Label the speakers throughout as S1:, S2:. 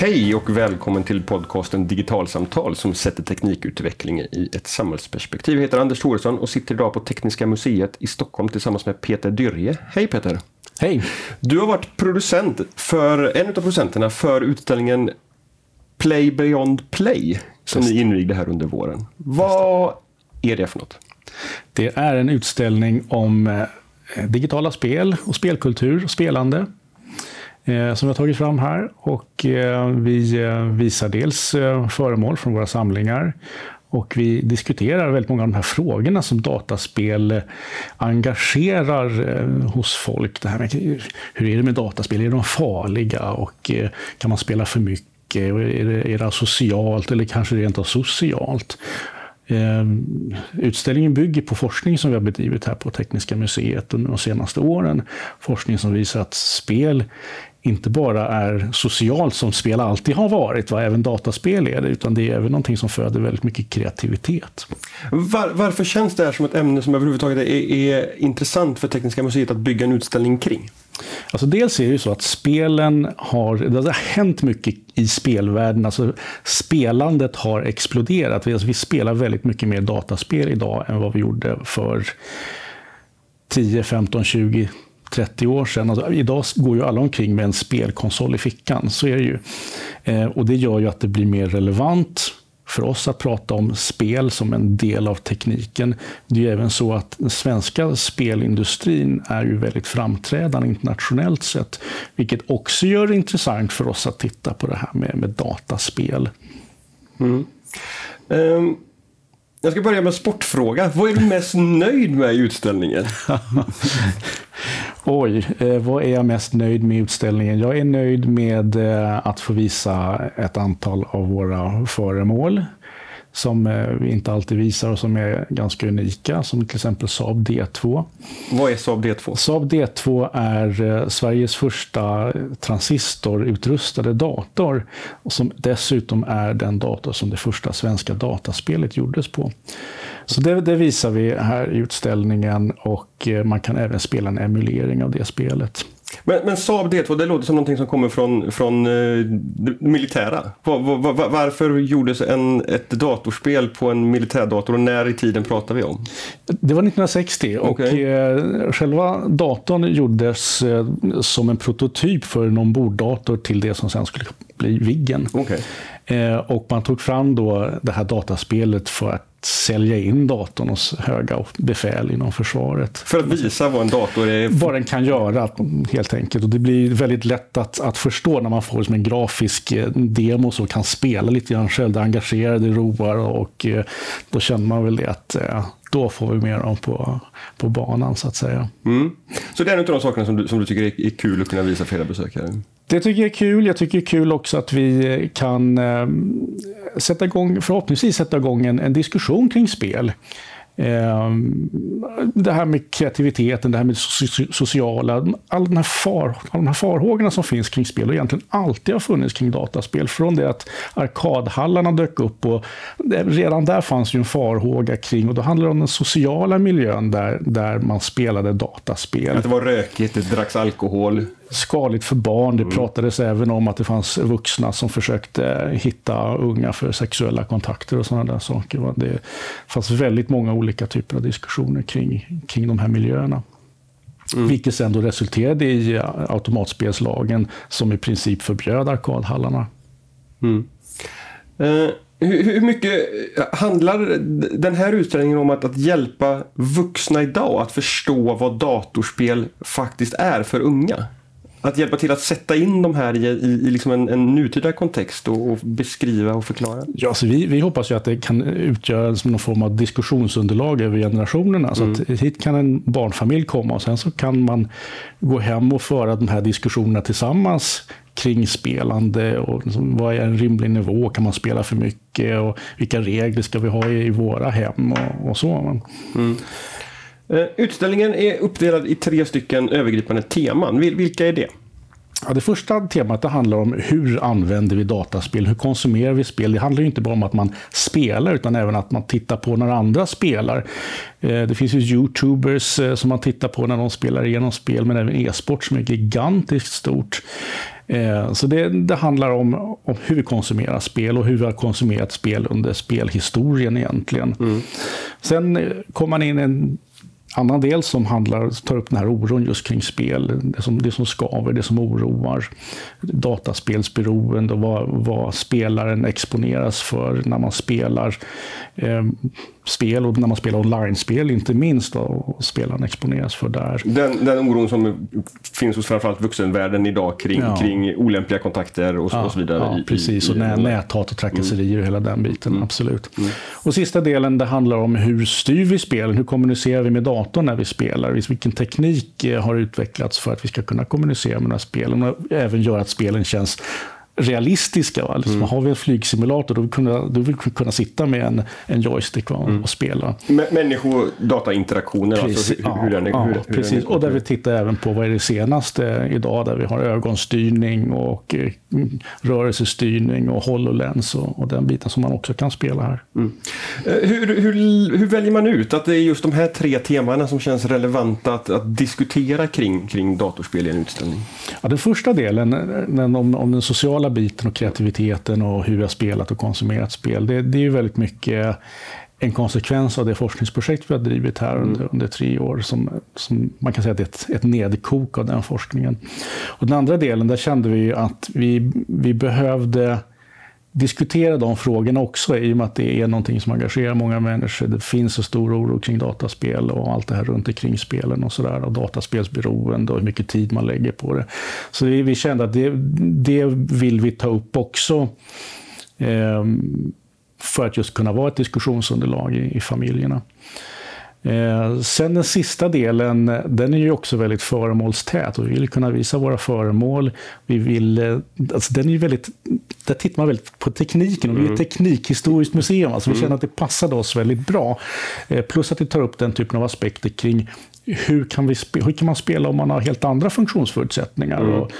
S1: Hej och välkommen till podcasten Digitalsamtal som sätter teknikutveckling i ett samhällsperspektiv. Jag heter Anders Thoresson och sitter idag på Tekniska museet i Stockholm tillsammans med Peter Dyrje. Hej Peter!
S2: Hej!
S1: Du har varit producent för, en av producenterna för utställningen Play Beyond Play som ni invigde här under våren. Vad är det för något?
S2: Det är en utställning om eh, digitala spel och spelkultur och spelande Eh, som vi har tagit fram här. Och eh, vi eh, visar dels eh, föremål från våra samlingar och vi diskuterar väldigt många av de här frågorna som dataspel engagerar hos folk. Det här med, hur är det med dataspel? Är de farliga? Och kan man spela för mycket? Är det, är det socialt eller kanske rent av socialt? Utställningen bygger på forskning som vi har bedrivit här på Tekniska museet under de senaste åren. Forskning som visar att spel inte bara är socialt som spel alltid har varit, vad även dataspel är det, utan det är även någonting som föder väldigt mycket kreativitet.
S1: Var, varför känns det här som ett ämne som överhuvudtaget är, är intressant för Tekniska museet att bygga en utställning kring?
S2: Alltså dels är det ju så att spelen har, det har hänt mycket i spelvärlden. Alltså spelandet har exploderat. Alltså vi spelar väldigt mycket mer dataspel idag än vad vi gjorde för 10, 15, 20 30 år sedan. Alltså, idag går ju alla omkring med en spelkonsol i fickan, så är det ju. Eh, och det gör ju att det blir mer relevant för oss att prata om spel som en del av tekniken. Det är även så att den svenska spelindustrin är ju väldigt framträdande internationellt sett, vilket också gör det intressant för oss att titta på det här med, med dataspel.
S1: Mm. Um, jag ska börja med sportfråga. Vad är du mest nöjd med i utställningen?
S2: Oj, eh, vad är jag mest nöjd med i utställningen? Jag är nöjd med eh, att få visa ett antal av våra föremål som eh, vi inte alltid visar och som är ganska unika, som till exempel Saab D2.
S1: Vad är Saab D2?
S2: Saab D2 är Sveriges första transistorutrustade dator, som dessutom är den dator som det första svenska dataspelet gjordes på. Så det, det, visar vi här i utställningen och eh, man kan även spela en emulering av det spelet.
S1: Men, men Saab D2, det låter som någonting som kommer från, från eh, det militära. Var, var, var, varför gjordes en, ett datorspel på en militärdator och när i tiden pratar vi om?
S2: Det var 1960 och eh, själva datorn gjordes som en prototyp för en omborddator till det som sen skulle bli Viggen.
S1: Okay.
S2: Eh, och man tog fram då det här dataspelet för att sälja in datorn hos höga befäl inom försvaret.
S1: För att visa vad en dator är?
S2: Vad den kan göra helt enkelt. Och det blir väldigt lätt att, att förstå när man får som en grafisk eh, demo så kan spela lite grann själv. Det engagerar, det roar och eh, då känner man väl det att då får vi med dem på, på banan så att säga.
S1: Mm. Så det är en av de sakerna som du, som du tycker är, är kul att kunna visa för era besökare?
S2: Det tycker jag är kul. Jag tycker det är kul också att vi eh, kan eh, sätta igång, förhoppningsvis sätta igång en, en diskussion kring spel. Eh, det här med kreativiteten, det här med sociala, alla de, här far, alla de här farhågorna som finns kring spel och egentligen alltid har funnits kring dataspel. Från det att arkadhallarna dök upp och redan där fanns ju en farhåga kring, och då handlar det om den sociala miljön där, där man spelade dataspel.
S1: Att det var rökigt, det dracks alkohol
S2: skadligt för barn. Det mm. pratades även om att det fanns vuxna som försökte hitta unga för sexuella kontakter och sådana där saker. Det fanns väldigt många olika typer av diskussioner kring, kring de här miljöerna. Mm. Vilket sen då resulterade i automatspelslagen som i princip förbjöd arkadhallarna.
S1: Mm. Eh, hur, hur, mycket handlar den här utställningen om att, att hjälpa vuxna idag att förstå vad datorspel faktiskt är för unga? Att hjälpa till att sätta in de här i, i, i liksom en, en nutida kontext och, och, beskriva och förklara?
S2: Ja, alltså vi, vi hoppas ju att det kan utgöra någon form av diskussionsunderlag över generationerna. Så mm. att hit kan en barnfamilj komma och sen så kan man gå hem och föra de här diskussionerna tillsammans kring spelande och liksom, vad är en rimlig nivå? Kan man spela för mycket? Och vilka regler ska vi ha i, i våra hem och, och så. Mm.
S1: Eh, utställningen är uppdelad i tre stycken övergripande teman. Vilka är det?
S2: Ja, det första temat det handlar om hur använder vi dataspel? Hur konsumerar vi spel? Det handlar inte bara om att man spelar utan även att man tittar på när andra spelar. Eh, det finns ju Youtubers eh, som man tittar på när de spelar igenom spel, men även e-sport som är gigantiskt stort. Så det, det handlar om, om, hur vi konsumerar spel och hur vi har konsumerat spel under spelhistorien egentligen. Mm. Sen kommer man in en annan del som handlar, tar upp den här oron just kring spel. Det som, det som skaver, det som oroar. Dataspelsberoende och vad, vad spelaren exponeras för när man spelar eh, spel och när man spelar online-spel inte minst och spelaren exponeras för där.
S1: Den, den oron som finns hos framförallt vuxenvärlden idag kring, ja. kring olämpliga kontakter och, ja, och så vidare.
S2: Ja, i, precis, i, och i, näthat och trakasserier mm. och hela den biten, mm. absolut. Mm. Och sista delen det handlar om hur styr vi spelen? Hur kommunicerar vi med datorn när vi spelar? Vilken teknik eh, har utvecklats för att vi ska kunna kommunicera med de här spelen och även göra att spelen känns realistiska. Va? Liksom, mm. Har vi en flygsimulator då vill vi kunna, då vill vi kunna sitta med en, en joystick va? Mm. och spela.
S1: Människo-data-interaktioner, alltså hur,
S2: ja, hur den, ja, hur, precis. Hur den och där vi tittar även på vad är det senaste idag där vi har ögonstyrning och eh, rörelsestyrning och HoloLens och, och, den biten som man också kan spela här. Mm.
S1: Eh, hur, hur, hur, väljer man ut att det är just de här tre temana som känns relevanta att, att diskutera kring, kring datorspel i en utställning?
S2: Ja, den första delen, den om, om den sociala biten och kreativiteten och hur vi har spelat och konsumerat spel. Det, det är ju väldigt mycket en konsekvens av det forskningsprojekt vi har drivit här mm. under, under tre år. Som, som, man kan säga att det är ett, ett nedkok av den forskningen. Och den andra delen, där kände vi att vi, vi behövde diskutera de frågorna också i och med att det är någonting som engagerar många människor. Det finns en stor oro kring dataspel och allt det här runt omkring spelen och sådär. Och dataspelsberoende och hur mycket tid man lägger på det. Så vi, vi kände att det, det vill vi ta upp också. Eh, för att just kunna vara ett diskussionsunderlag i, i familjerna. Eh, sen den sista delen, den är ju också väldigt föremålstät och vi vill kunna visa våra föremål. Vi vill, eh, alltså den är ju väldigt, där tittar man väldigt på tekniken och vi är ett mm. teknikhistoriskt museum. Alltså vi mm. känner att det passade oss väldigt bra. Eh, plus att vi tar upp den typen av aspekter kring hur kan, vi hur kan man spela om man har helt andra funktionsförutsättningar? Mm. Och,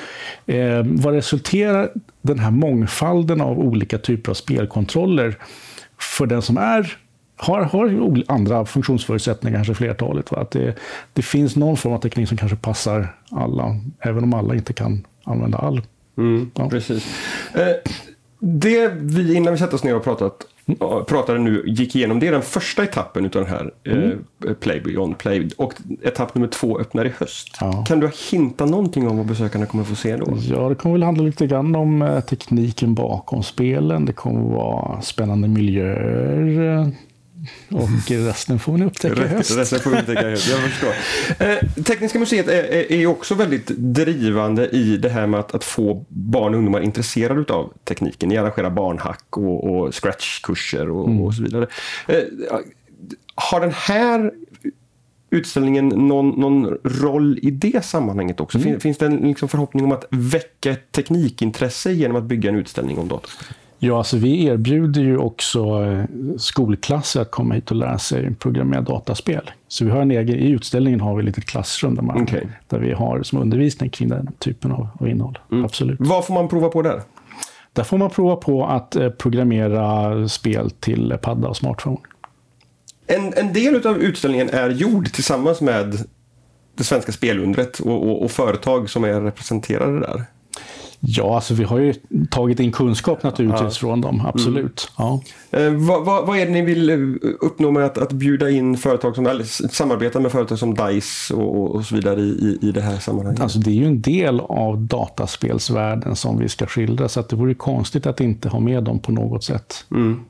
S2: eh, vad resulterar den här mångfalden av olika typer av spelkontroller för den som är har, har andra funktionsförutsättningar, kanske flertalet. Va? Att det, det finns någon form av teknik som kanske passar alla, även om alla inte kan använda all.
S1: Mm, ja. Precis. Eh, det vi, innan vi sätter oss ner och pratat, mm. pratade nu, gick igenom, det är den första etappen av den här eh, mm. eh, Play Beyond Play. Och etapp nummer två öppnar i höst. Ja. Kan du hinta någonting om vad besökarna kommer få se då?
S2: Ja, det kommer väl handla lite grann om eh, tekniken bakom spelen. Det kommer vara spännande miljöer och resten får ni upptäcka i höst.
S1: Resten får vi upptäcka i höst, jag förstår. Eh, Tekniska museet är, är, också väldigt drivande i det här med att, att få barn och ungdomar intresserade av tekniken. Ni arrangerar barnhack och, och scratchkurser och, mm. och så vidare. Eh, har den här utställningen någon, någon roll i det sammanhanget också? Mm. Finns det en liksom förhoppning om att väcka ett teknikintresse genom att bygga en utställning om dataspel?
S2: Ja, alltså vi erbjuder ju också eh, skolklasser att komma hit och lära sig programmera dataspel. Så vi har en egen, i utställningen har vi ett litet klassrum där, man, okay. där vi har som undervisning kring den typen av, av innehåll. Mm. Absolut.
S1: Vad får man prova på där?
S2: Där får man prova på att eh, programmera spel till padda och smartphone.
S1: En, en del av utställningen är gjord tillsammans med det svenska spelundret och, och, och företag som är representerade där.
S2: Ja, alltså vi har ju tagit in kunskap naturligtvis ja. från dem, absolut. Mm.
S1: Ja. Eh, vad, vad, vad, är det ni vill eh, uppnå med att, att bjuda in företag som, eller samarbeta med företag som DICE och, och så vidare i, i det här sammanhanget?
S2: Alltså det är ju en del av dataspelsvärlden som vi ska skildra, så att det vore konstigt att inte ha med dem på något sätt.
S1: Mm.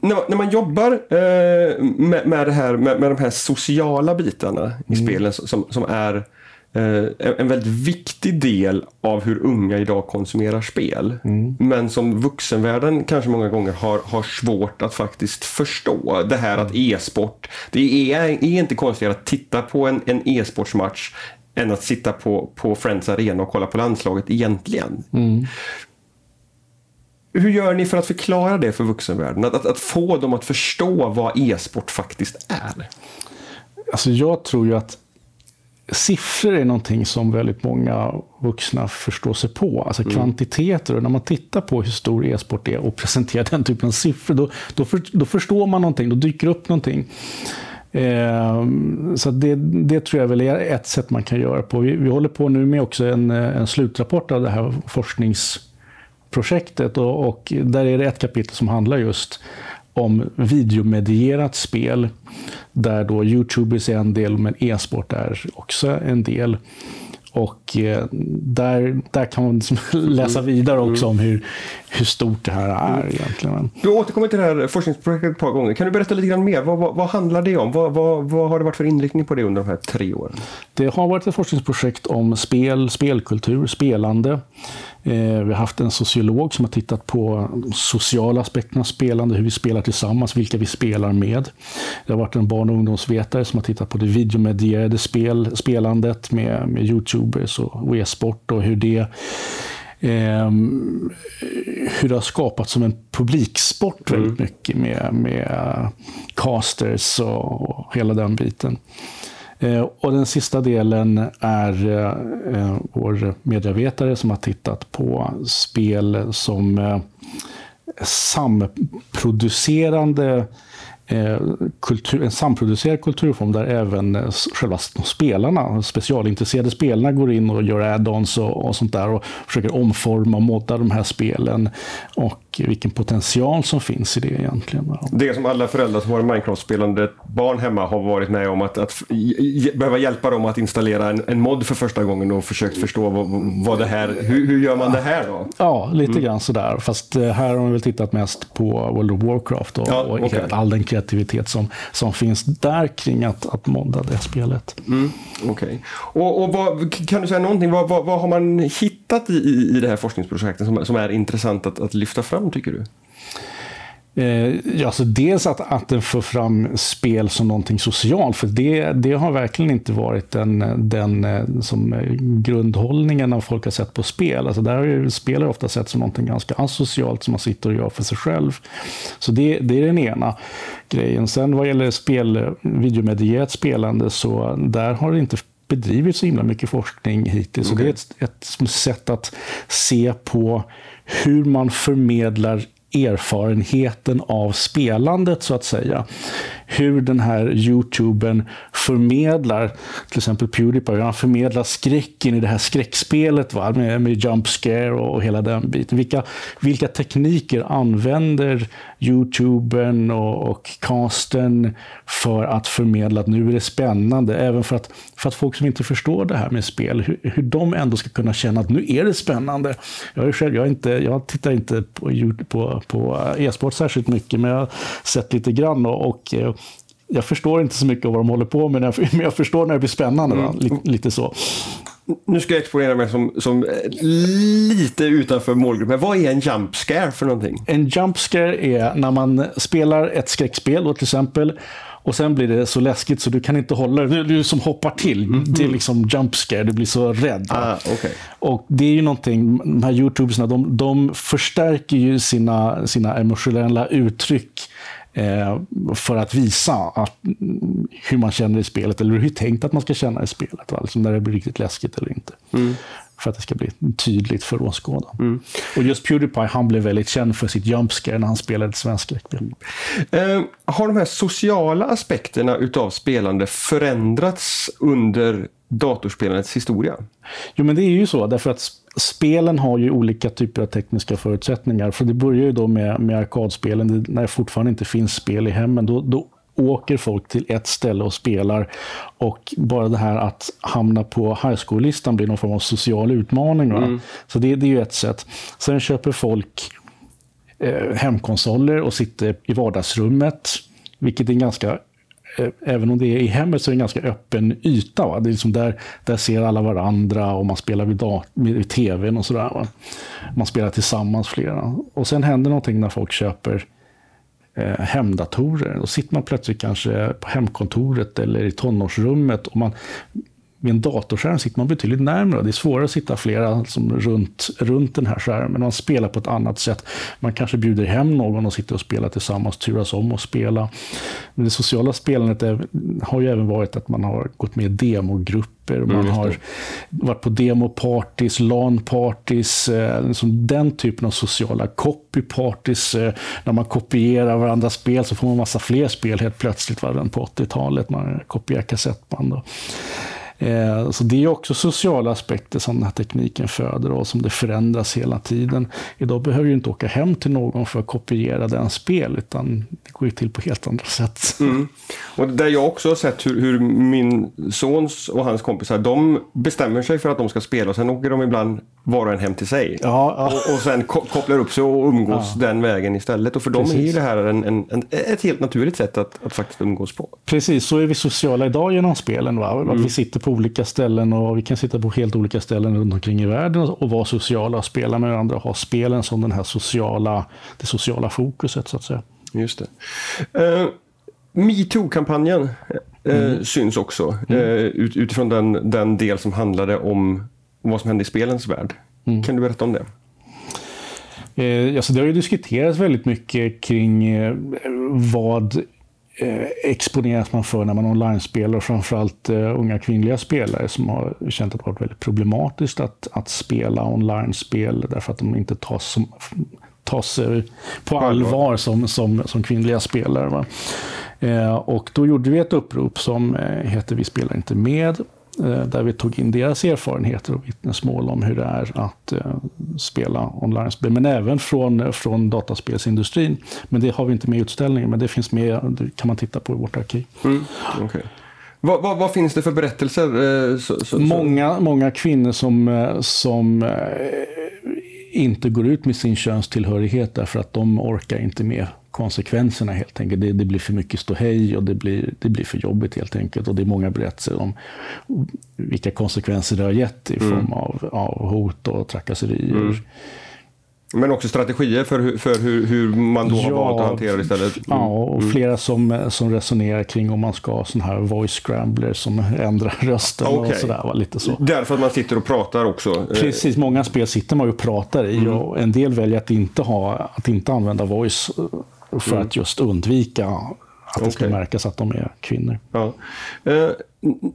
S1: När, man jobbar eh, med, med, det här, med, med de här sociala bitarna i mm. spelen som, som är en väldigt viktig del av hur unga idag konsumerar spel. Mm. Men som vuxenvärlden kanske många gånger har, har svårt att faktiskt förstå. Det här att e-sport, det är, är inte konstigare att titta på en, en e-sportsmatch än att sitta på, på Friends Arena och kolla på landslaget egentligen. Mm. Hur gör ni för att förklara det för vuxenvärlden? Att, att, att få dem att förstå vad e-sport faktiskt är?
S2: Alltså jag tror ju att siffror är någonting som väldigt många vuxna förstår sig på. Alltså mm. kvantiteter. Och när man tittar på hur stor e-sport är och presenterar den typen av siffror, då, då, för, då förstår man någonting. Då dyker upp någonting. Eh, så det, det, tror jag väl är ett sätt man kan göra på. Vi, vi håller på nu med också en, en slutrapport av det här forskningsprojektet. Och, och där är det ett kapitel som handlar just om videomedierat spel där då Youtube är en del, men e-sport är också en del. Och eh, där, där kan man liksom läsa vidare också om hur, hur stort det här är mm. egentligen.
S1: Du återkommer till det här forskningsprojektet ett par gånger. Kan du berätta lite grann mer? Vad, vad, vad handlar det om? Vad, vad, har det varit för inriktning på det under de här tre åren?
S2: Det har varit ett forskningsprojekt om spel, spelkultur, spelande. Eh, vi har haft en sociolog som har tittat på sociala aspekterna av spelande, hur vi spelar tillsammans, vilka vi spelar med. Det har varit en barn och ungdomsvetare som har tittat på det videomedierade spel, spelandet med, med Youtubers och e-sport och hur det hur det har skapats som en publiksport mm. väldigt mycket med, med casters och, och hela den biten. Eh, och den sista delen är eh, vår medievetare som har tittat på spel som eh, samproducerande kultur, en samproducerad kulturform där även eh, själva spelarna, specialintresserade spelarna går in och gör add-ons och, och, sånt där och försöker omforma och modda de här spelen. Och vilken potential som finns i det egentligen.
S1: Det som alla föräldrar som har en Minecraft-spelande barn hemma har varit med om att, att behöva hjälpa dem att installera en, en mod för första gången och försökt förstå vad, vad det här, hur, hur gör man det här då?
S2: Ja, lite mm. grann sådär. Fast eh, här har man väl tittat mest på World of Warcraft och, ja, okay. och all den kreativitet som, som finns där kring att, att modda det spelet.
S1: Mm, okay. Och, och vad, kan du säga någonting, vad, vad, vad har man hittat i, i det här forskningsprojektet som, som är intressant att, att lyfta fram tycker du?
S2: Eh, alltså dels att, att den för fram spel som någonting socialt, för det, det har verkligen inte varit den, den eh, som grundhållningen när folk har sett på spel. Alltså där har ju spelare ofta sett som någonting ganska asocialt som man sitter och gör för sig själv. Så det, det är den ena grejen. Sen vad gäller spel, videomedierat spelande, så där har det inte bedrivits så himla mycket forskning hittills. Okay. Så det är ett, ett sätt att se på hur man förmedlar erfarenheten av spelandet så att säga. Hur den här YouTuben förmedlar, till exempel Pewdiepie, han förmedlar skräcken i det här skräckspelet va? Med, med jump scare och hela den biten. Vilka, vilka tekniker använder YouTuben och, och casten för att förmedla att nu är det spännande. Även för att, för att folk som inte förstår det här med spel, hur, hur de ändå ska kunna känna att nu är det spännande. Jag, är själv, jag, är inte, jag tittar inte på, på, på e-sport särskilt mycket, men jag har sett lite grann. och, och jag förstår inte så mycket av vad de håller på med, men jag förstår när det blir spännande. Mm. Lite så
S1: nu ska jag exponera mig som, som lite utanför målgruppen. Vad är en jump scare för någonting?
S2: En jump scare är när man spelar ett skräckspel då, till exempel och sen blir det så läskigt så du kan inte hålla det. Du, som hoppar till. Mm. Det är liksom jump scare. Du blir så rädd.
S1: Ah, okay.
S2: Och det är ju någonting, de här YouTubersna, de, de förstärker ju sina, sina emotionella uttryck Eh, för att visa att, hur man känner i spelet, eller hur det är tänkt att man ska känna i spelet. Va? Alltså när det blir riktigt läskigt eller inte. Mm. För att det ska bli tydligt för åskådaren. Mm. Och just Pewdiepie, han blev väldigt känd för sitt jumpscare när han spelade ett svenskt skräckspel.
S1: Eh, har de här sociala aspekterna utav spelande förändrats under datorspelandets historia?
S2: Jo, men det är ju så, därför att spelen har ju olika typer av tekniska förutsättningar. För det börjar ju då med, med arkadspelen, när det fortfarande inte finns spel i hemmen. Då, då åker folk till ett ställe och spelar. Och bara det här att hamna på high school-listan blir någon form av social utmaning. Mm. Så det, det är ju ett sätt. Sen köper folk eh, hemkonsoler och sitter i vardagsrummet. Vilket är en ganska Eh, även om det är i hemmet så är det en ganska öppen yta. Va? Det är liksom där, där ser alla varandra och man spelar vid, vid tvn och sådär. Man spelar tillsammans flera. Och sen händer någonting när folk köper eh, hemdatorer. Då sitter man plötsligt kanske på hemkontoret eller i tonårsrummet och man vid en datorskärm sitter man betydligt närmare. Det är svårare att sitta flera som runt, runt den här skärmen. Man spelar på ett annat sätt. Man kanske bjuder hem någon och sitter och spelar tillsammans, turas om att spela. Men det sociala spelandet är, har ju även varit att man har gått med i demogrupper. Man
S1: Mm,
S2: har varit på demopartys, LAN-partys, eh, liksom den typen av sociala copypartys. Eh, när man kopierar varandras spel så får man massa fler spel helt plötsligt, var den på 80-talet. Man kopierar kassettband. Och. Eh, Så det är också sociala aspekter som den här tekniken föder och som det förändras hela tiden. Idag behöver du inte åka hem till någon för att kopiera den spel, utan det går ju till på helt andra sätt.
S1: Mm. Och där jag också har sett hur, hur min sons och hans kompisar, de bestämmer sig för att de ska spela och sen åker de ibland var och en hem till sig.
S2: Ja, ja.
S1: Och, och sen ko- kopplar upp sig och umgås den vägen istället. Och för dem är ju
S2: Precis.
S1: det här en, en, en, ett helt naturligt sätt att, att faktiskt umgås på.
S2: Precis, så är vi sociala idag genom spelen. Va? Att
S1: Mm.
S2: vi sitter på olika ställen och vi kan sitta på helt olika ställen runt omkring i världen och vara sociala och spela med varandra och ha spelen som den här sociala, det sociala fokuset så att säga.
S1: Just det. Uh, Metoo-kampanjen eh, syns också eh, ut, utifrån den, den del som handlade om vad som hände i spelens värld. Kan du berätta om det?
S2: Eh, alltså det har ju diskuterats väldigt mycket kring eh, vad exponeras man för när man online-spelar, framförallt eh, unga kvinnliga spelare som har känt att det varit väldigt problematiskt att, att spela online-spel därför att de inte tas, som, tas eh, på
S1: allvar.
S2: som, som, som kvinnliga spelare. Va? Eh, och då gjorde vi ett upprop som eh, heter Vi spelar inte med eh, där vi tog in deras erfarenheter och vittnesmål om hur det är att eh, spela online-spel, men även från, från dataspelsindustrin. Men det har vi inte med i utställningen, men det finns med, det kan man titta på i vårt arkiv.
S1: Mm. okej. Vad, vad, vad finns det för berättelser? eh, så, så, så-
S2: Många, många kvinnor som, eh, som eh, inte går ut med sin könstillhörighet därför att de orkar inte med konsekvenserna helt enkelt. Det, det blir för mycket ståhej och det blir, det blir för jobbigt helt enkelt. Och det är många berättelser om vilka konsekvenser det har gett i form av, av hot och trakasserier.
S1: Men också strategier för, hur, för hur, hur man då har
S2: Ja,
S1: valt att hantera det istället. Mm.
S2: Ja, och flera som, som resonerar kring om man ska ha sån här voice scrambler som ändrar rösten och
S1: Okej.
S2: sådär. va, Lite så.
S1: Därför att man sitter och pratar också. Eh,
S2: Precis, många spel sitter man ju och pratar i
S1: Mm.
S2: och en del väljer att inte, ha, att inte använda voice eh, för att just undvika att det ska
S1: Mm.
S2: Märkas att de är kvinnor.
S1: Ja. Eh,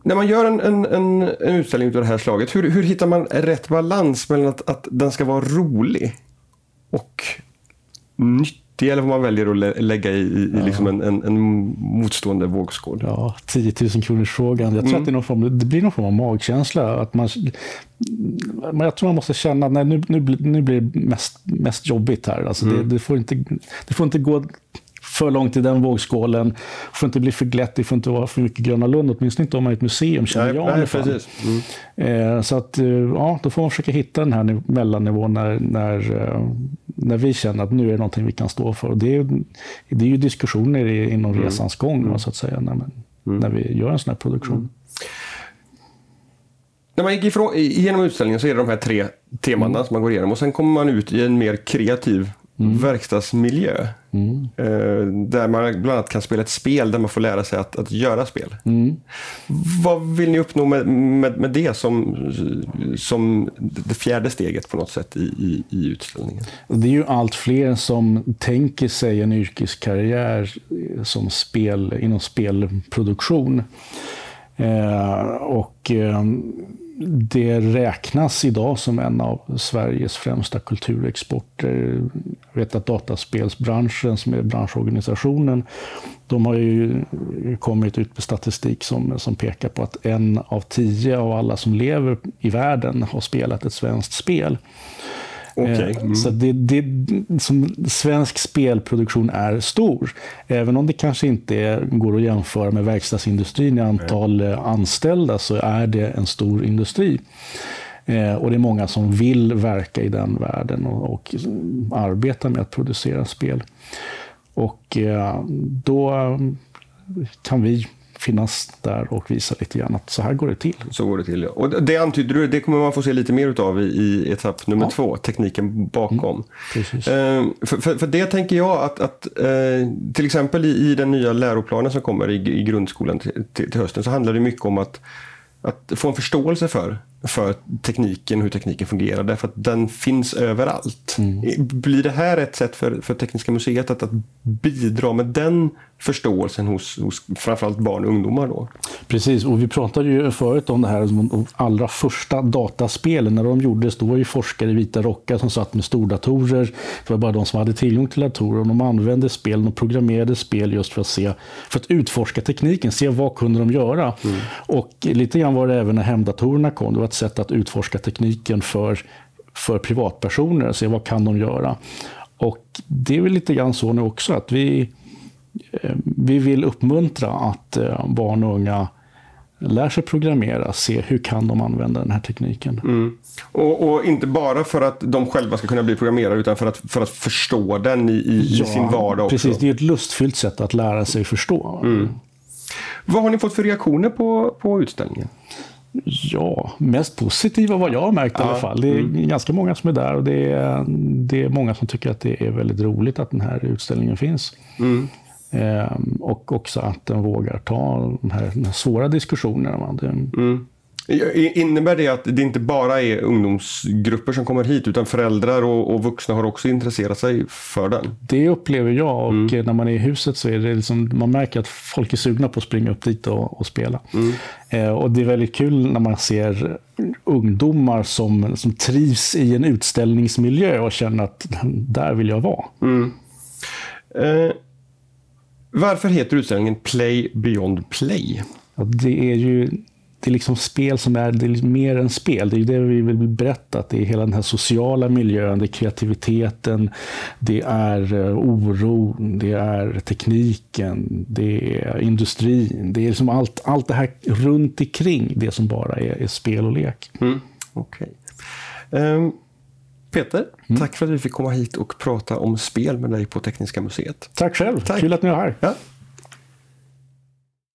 S1: när man gör en, en, en, en utställning av det här slaget, hur, hur hittar man rätt balans mellan att, att den ska vara rolig och nyttig, eller vad man väljer att lä- lägga i, i, i liksom en, en, en motstående vågskål?
S2: Ja, 10 000 kronors frågan. Jag tror
S1: Mm.
S2: att det, är någon form, det blir någon form av magkänsla. Att man, men jag tror man måste känna att nu, nu, blir- nu blir det mest, mest jobbigt här. Alltså
S1: Mm.
S2: det, det, får inte, det får inte gå för långt i den vågskålen. Det får inte bli för glätt, det får inte vara för mycket Gröna Lund. Åtminstone inte om man är ett museum, känner
S1: Nej,
S2: jag
S1: nej, precis. Mm.
S2: Eh, Så att, eh, ja, då får man försöka hitta den här niv- mellannivån när, när, eh, när vi känner att nu är det någonting vi kan stå för. Och det, är, det är ju diskussioner inom
S1: Mm.
S2: resans gång, va, så att säga, när, man, när vi gör en sån här produktion.
S1: När man gick ifrån, igenom utställningen så är det de här tre temana som man går igenom och sen kommer man ut i en mer kreativ verkstadsmiljö. Eh, där man bland annat kan spela ett spel där man får lära sig att, att göra spel. Vad vill ni uppnå med, med, med det som, som det fjärde steget på något sätt i, i, i utställningen?
S2: Det är ju allt fler som tänker sig en yrkeskarriär som spel, inom spelproduktion. Eh, och eh, det räknas idag som en av Sveriges främsta kulturexporter. Jag vet att dataspelsbranschen, som är branschorganisationen, de har ju kommit ut med statistik som, som pekar på att en av tio av alla som lever i världen har spelat ett svenskt spel. Eh, Så det, det, som svensk spelproduktion är stor. Även om det kanske inte är, går att jämföra med verkstadsindustrin i antal eh, anställda så är det en stor industri. Eh, och det är många som vill verka i den världen och, och arbeta med att producera spel. Och eh, då eh, kan vi finnas där och visa lite grann att så här går det till.
S1: Så går det till. Ja. Och det antyder du, det kommer man få se lite mer utav i, i etapp nummer
S2: Ja.
S1: två, tekniken bakom.
S2: Precis.
S1: Eh, för, för, för det tänker jag att, att eh, till exempel i, i den nya läroplanen som kommer i, i grundskolan till, till, till hösten så handlar det mycket om att att få en förståelse för, för tekniken, hur tekniken fungerar. Därför att den finns överallt. Mm. Blir det här ett sätt för, för Tekniska museet att, att bidra med den förståelsen hos, hos framförallt barn och ungdomar? Då?
S2: Precis, och vi pratade ju förut om det här, de allra första dataspelen. När de gjordes, då var ju forskare i vita rockar som satt med stordatorer. Det var bara de som hade tillgång till datorer. Och de använde spel, de programmerade spel just för att, se, för att utforska tekniken, se vad kunde de göra. Mm. Och lite grann var det även när hemdatorerna kom. Ett sätt att utforska tekniken för, för privatpersoner, se vad kan de göra. Och det är väl lite grann så nu också, att vi, eh, vi vill uppmuntra att eh, barn och unga lär sig programmera, se hur kan de använda den här tekniken.
S1: Mm. Och, och, inte bara för att de själva ska kunna bli programmerare utan för att, för att förstå den i, i, ja, sin vardag också.
S2: Precis, det är ett lustfyllt sätt att lära sig förstå.
S1: Mm. Vad har ni fått för reaktioner på, på utställningen?
S2: Ja, mest positiva vad jag har märkt ja. i alla fall. Det är mm. ganska många som är där och det är, det är många som tycker att det är väldigt roligt att den här utställningen finns. Mm. Ehm, och också att den vågar ta de här, de här svåra diskussionerna. Det, mm.
S1: Innebär det att det inte bara är ungdomsgrupper som kommer hit utan föräldrar och, och vuxna har också intresserat sig för den?
S2: Det upplever jag och mm. när man är i huset så är det liksom, man märker att folk är sugna på att springa upp dit och, och spela. Mm. Eh, och det är väldigt kul när man ser ungdomar som, som trivs i en utställningsmiljö och känner att där vill jag vara. Mm.
S1: Eh, varför heter utställningen Play Beyond Play?
S2: Ja, det är ju det är liksom spel som är, det är mer än spel. Det är det vi vill berätta. Att det är hela den här sociala miljön, det är kreativiteten, det är eh, oro, det är tekniken, det är industrin. Det är liksom allt, allt det här runt omkring det som bara är, är spel och lek.
S1: Mm. Okay. Um, ehm, Peter, mm. tack för att vi fick komma hit och prata om spel med dig på Tekniska museet.
S2: Tack själv, tack. kul att ni är här.
S1: Ja.